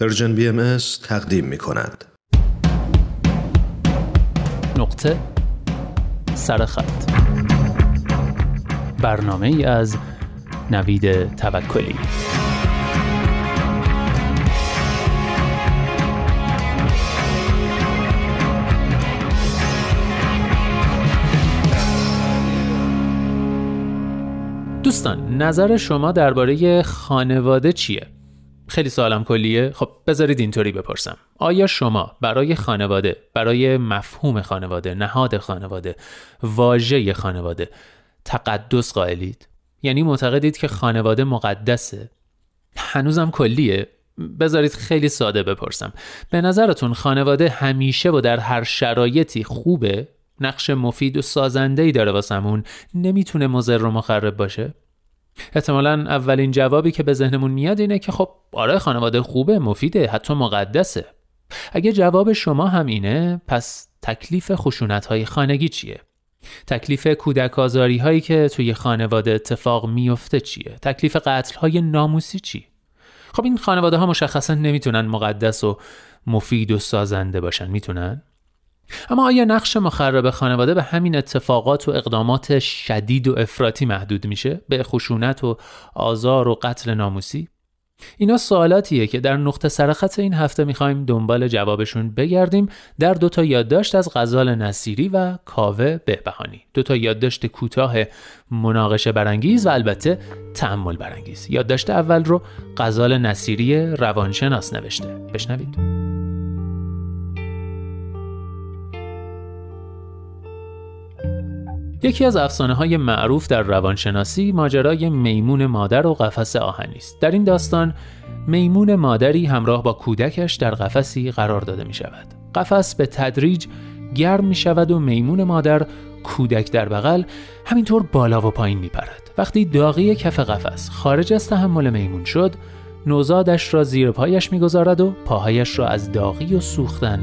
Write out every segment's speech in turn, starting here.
پرژن بی ام تقدیم می کند. نقطه سرخط برنامه ای از نوید توکلی دوستان نظر شما درباره خانواده چیه؟ خیلی سوالم کلیه. خب بذارید اینطوری بپرسم. آیا شما برای خانواده برای مفهوم خانواده نهاد خانواده واژه خانواده تقدس قائلید؟ یعنی معتقدید که خانواده مقدسه؟ هنوزم کلیه. بذارید خیلی ساده بپرسم. به نظرتون خانواده همیشه و در هر شرایطی خوبه؟ نقش مفید و سازنده داره واسمون. نمی‌تونه مضر و مخرب باشه؟ احتمالا اولین جوابی که به ذهنمون میاد اینه که خب آره خانواده خوبه مفیده حتی مقدسه. اگه جواب شما هم اینه پس تکلیف خشونت های خانگی چیه؟ تکلیف کودک آزاری هایی که توی خانواده اتفاق میفته چیه؟ تکلیف قتل های ناموسی چی؟ خب این خانواده ها مشخصا نمی‌تونن مقدس و مفید و سازنده باشن می‌تونن؟ اما آیا نقش مخرب خانواده به همین اتفاقات و اقدامات شدید و افراطی محدود میشه؟ به خشونت و آزار و قتل ناموسی؟ اینا سوالاتیه که در نقطه سرخط این هفته می‌خوایم دنبال جوابشون بگردیم. در دو تا یادداشت از غزال نصیری و کاوه بهبهانی. دو تا یادداشت کوتاه مناقشه برانگیز و البته تأمل برانگیز. یادداشت اول رو غزال نصیری روانشناس نوشته. بشنوید. یکی از افسانه های معروف در روانشناسی ماجرای میمون مادر و قفس آهنی است. در این داستان میمون مادری همراه با کودکش در قفسی قرار داده می شود. قفس به تدریج گرم می شود و میمون مادر کودک در بغل همینطور بالا و پایین می پرد. وقتی داغی کف قفس خارج از تحمل میمون شد نوزادش را زیر پایش می‌گذارد و پاهایش را از داغی و سوختن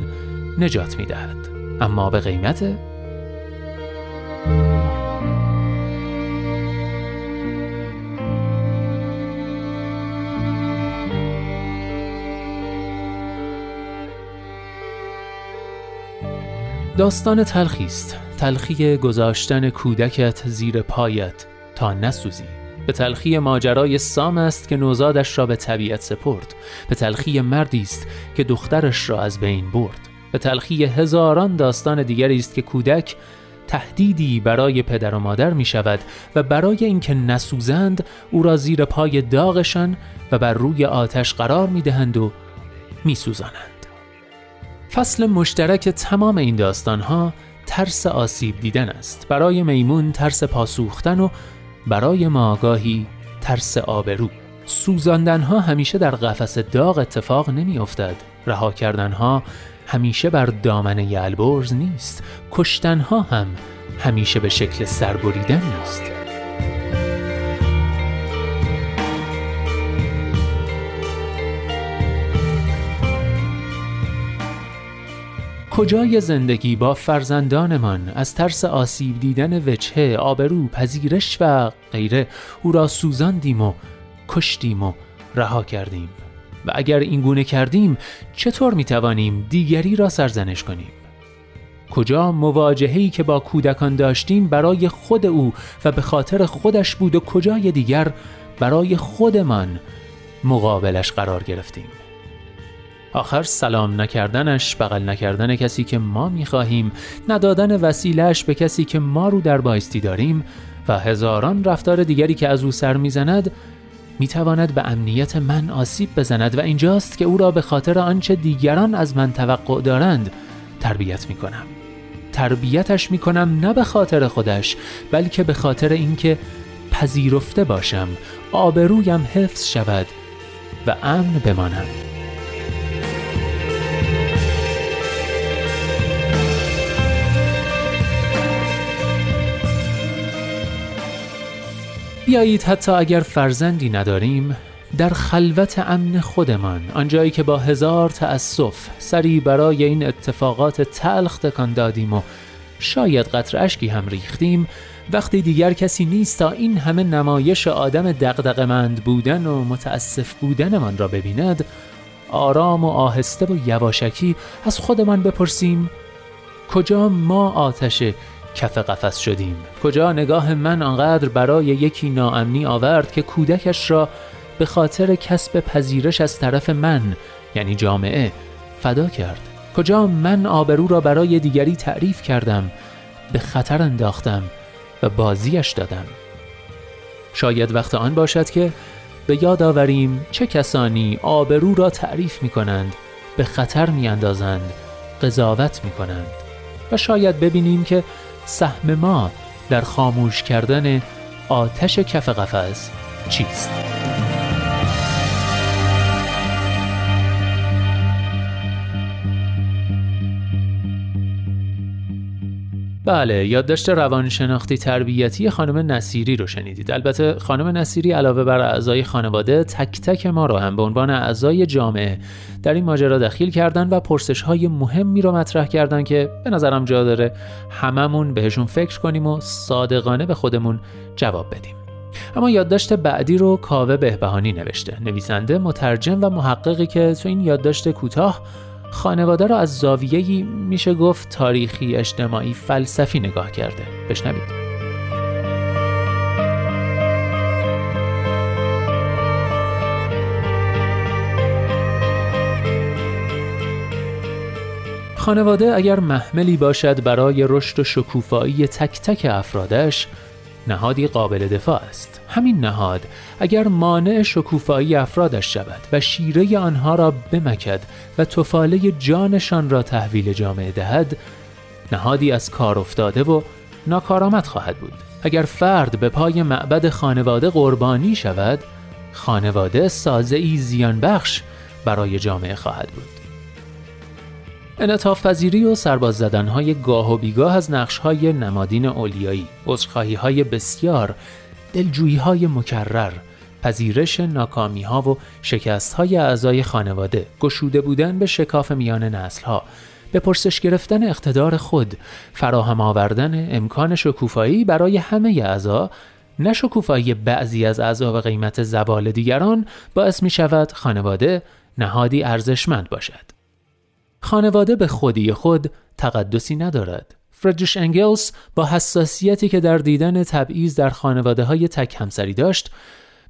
نجات می دهد. اما به قیمت داستان تلخی است. تلخی گذاشتن کودکت زیر پایت تا نسوزی. به تلخی ماجرای سام است که نوزادش را به طبیعت سپرد. به تلخی مردی است که دخترش را از بین برد. به تلخی هزاران داستان دیگری است که کودک تهدیدی برای پدر و مادر می شود و برای اینکه نسوزند او را زیر پای داغشان و بر روی آتش قرار می دهند و می سوزانند. فصل مشترک تمام این داستان ها ترس آسیب دیدن است. برای میمون ترس پاسوختن و برای ماگاهی ترس آبرو. سوزاندن ها همیشه در قفس داغ اتفاق نمی افتد رها کردن ها همیشه بر دامنه البرز نیست. کشتن ها هم همیشه به شکل سربریدن نیست کجای زندگی با فرزندانمان؟ از ترس آسیب دیدن وجهه، آبرو، پذیرش و غیره. او را سوزاندیم و کشتیم و رها کردیم. و اگر این گونه کردیم چطور می توانیم دیگری را سرزنش کنیم؟ کجا مواجههی که با کودکان داشتیم برای خود او و به خاطر خودش بود و کجای دیگر برای خودمان مقابلش قرار گرفتیم؟ آخر سلام نکردنش بغل نکردن کسی که ما می‌خواهیم ندادن وسیلهش به کسی که ما رو در بایستی داریم و هزاران رفتار دیگری که از او سر می‌زند می تواند به امنیت من آسیب بزند و اینجاست که او را به خاطر آنچه دیگران از من توقع دارند تربیت می کنم. تربیتش می کنم نه به خاطر خودش بلکه به خاطر اینکه پذیرفته باشم آبرویم حفظ شود و امن بمانم بیایید حتی اگر فرزندی نداریم در خلوت امن خودمان آنجایی که با هزار تأسف سری برای این اتفاقات تلخ تکان دادیم و شاید قطر اشکی هم ریختیم وقتی دیگر کسی نیست تا این همه نمایش آدم دقدقمند بودن و متاسف بودنمان را ببیند آرام و آهسته و یواشکی از خودمان بپرسیم کجا ما آتش کف قفس شدیم. کجا نگاه من آنقدر برای یکی ناامنی آورد که کودکش را به خاطر کسب پذیرش از طرف من یعنی جامعه فدا کرد. کجا من آبرو را برای دیگری تعریف کردم به خطر انداختم و بازیش دادم. شاید وقت آن باشد که به یاد آوریم چه کسانی آبرو را تعریف می کنند به خطر می اندازند قضاوت می کنند و شاید ببینیم که سهم ما در خاموش کردن آتش کف قفس چیست؟ بله یادداشت روانشناختی تربیتی خانم نصیری رو شنیدید. البته خانم نصیری علاوه بر اعضای خانواده تک تک ما رو هم به عنوان اعضای جامعه در این ماجرا دخیل کردن و پرسش های مهمی رو مطرح کردن که به نظرم جا داره هممون بهشون فکر کنیم و صادقانه به خودمون جواب بدیم. اما یادداشت بعدی رو کاوه بهبهانی نوشته. نویسنده مترجم و محققی که تو این یادداشت کوتاه خانواده را از زاویه‌ای میشه گفت تاریخی اجتماعی فلسفی نگاه کرده. بشنوید. خانواده اگر محملی باشد برای رشد و شکوفایی تک تک افرادش نهادی قابل دفاع است. همین نهاد اگر مانع شکوفایی افرادش شود و شیره آنها را بمکد و تفاله جانشان را تحویل جامعه دهد نهادی از کار افتاده و ناکارآمد خواهد بود. اگر فرد به پای معبد خانواده قربانی شود خانواده سازه ای زیان بخش برای جامعه خواهد بود. انعطاف پذیری و سرباز زدنهای گاه و بیگاه از نقشهای نمادین اولیایی، عذرخواهی های بسیار، دلجویی های مکرر، پذیرش ناکامی ها و شکست های اعضای خانواده، گشوده بودن به شکاف میان نسل ها، به پرسش گرفتن اقتدار خود، فراهم آوردن امکان شکوفایی برای همه اعضا، نه شکوفایی بعضی از اعضا و قیمت زوال دیگران باعث می شود خانواده نهادی ارزشمند باشد. خانواده به خودی خود تقدسی ندارد. فردریش انگلز با حساسیتی که در دیدن تبعیض در خانواده های تک همسری داشت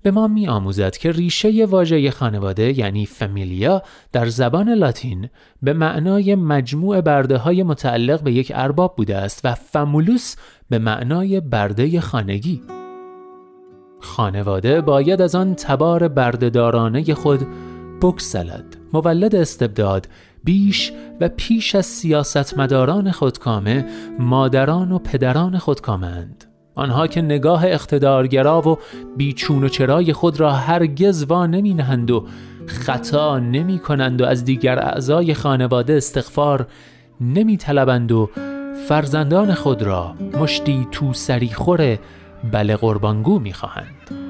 به ما می آموزد که ریشه واژه خانواده یعنی فامیلیا در زبان لاتین به معنای مجموع برده های متعلق به یک ارباب بوده است و فامولوس به معنای برده خانگی خانواده باید از آن تبار بردهدارانه خود بکسلد مولد استبداد بیش و پیش از سیاستمداران خودکامه مادران و پدران خودکامند آنها که نگاه اقتدارگرا و بیچون و چرای خود را هرگز وا نمی نهند و خطا نمی کنند و از دیگر اعضای خانواده استغفار نمی طلبند و فرزندان خود را مشتی تو سریخور بله قربانگو می خواهند.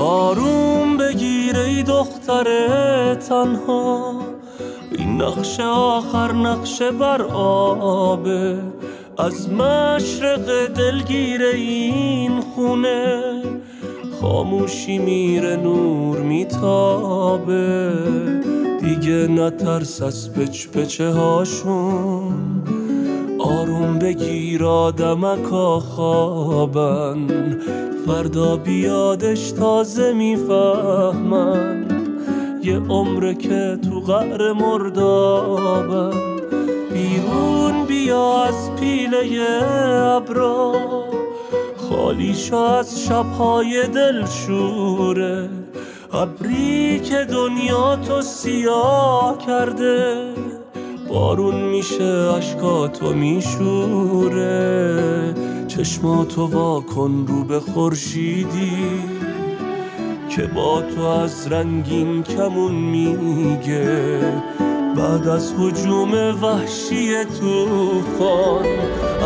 آروم بگیر ای دختر تنها. این نقش آخر نقش بر آبه. از مشرق دلگیر این خونه خاموشی میره نور میتابه. دیگه نترس از پچ پچه هاشون آروم بگیر آدمکا خوابن فردا بیادش تازه می‌فهمن یه عمره که تو غر مردابن. بیرون بیا از پیله ابرا خالی از شبهای دلشوره. ابری که دنیا تو سیاه کرده. بارون میشه اشکاتو میشوره. چشماتو وا کن رو به خورشیدی که با تو از رنگین کمون میگه. بعد از حجوم وحشی توفان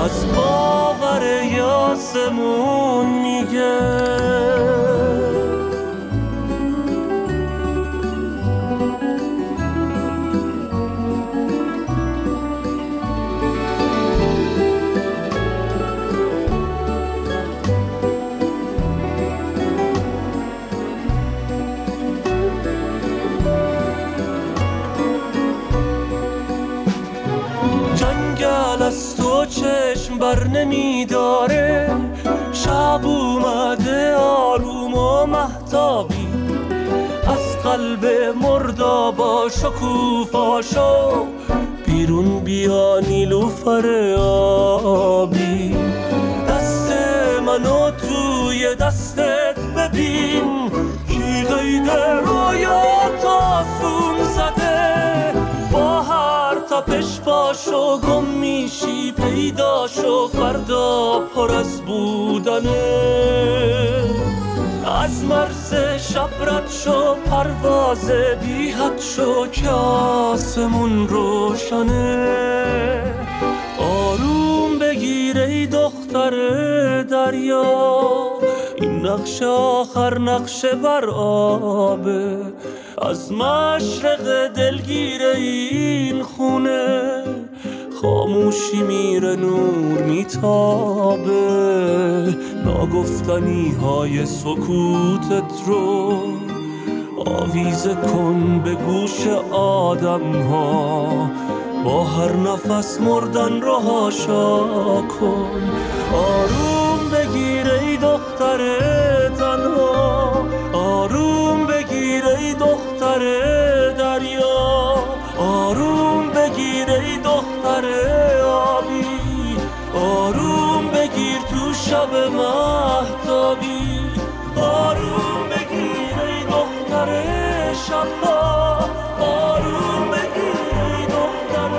از باور یاسمون میگه. بر نمیداره. شب اومده آروم و محتابی از قلب مردا با شکوفاشو بیرون بیا نیلوفر آبی دست منو توی دستت ببین. کی آسون زده با هر تپش باشو گم میشی پیداشو فردا پر از بودنه. از مرز شب رد شو پرواز بی حد شو که آسمون روشنه. آروم بگیر ای دختر دریا این نقش آخر نقش بر آبه از مشرق دلگیر این خونه خاموشی میره نور میتابه. ناگفتنی های سکوتت رو آویزه کن به گوش آدم ها با هر نفس مردن رو هاشا کن. آروم بگیر ای دختر شب محتابی آروم بگیر ای دختر شبا. آروم بگیر ای دختر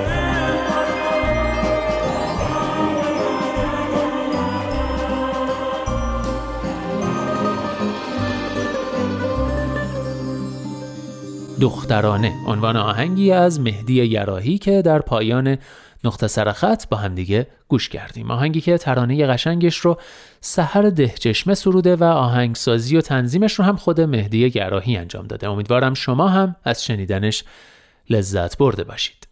دخترانه. عنوان آهنگی از مهدی یراهی که در پایان نقطه سرخط با همدیگه گوش کردیم. آهنگی که ترانه قشنگش رو سحر دهچشمه سروده و آهنگسازی و تنظیمش رو هم خود مهدی گراهی انجام داده. امیدوارم شما هم از شنیدنش لذت برده باشید.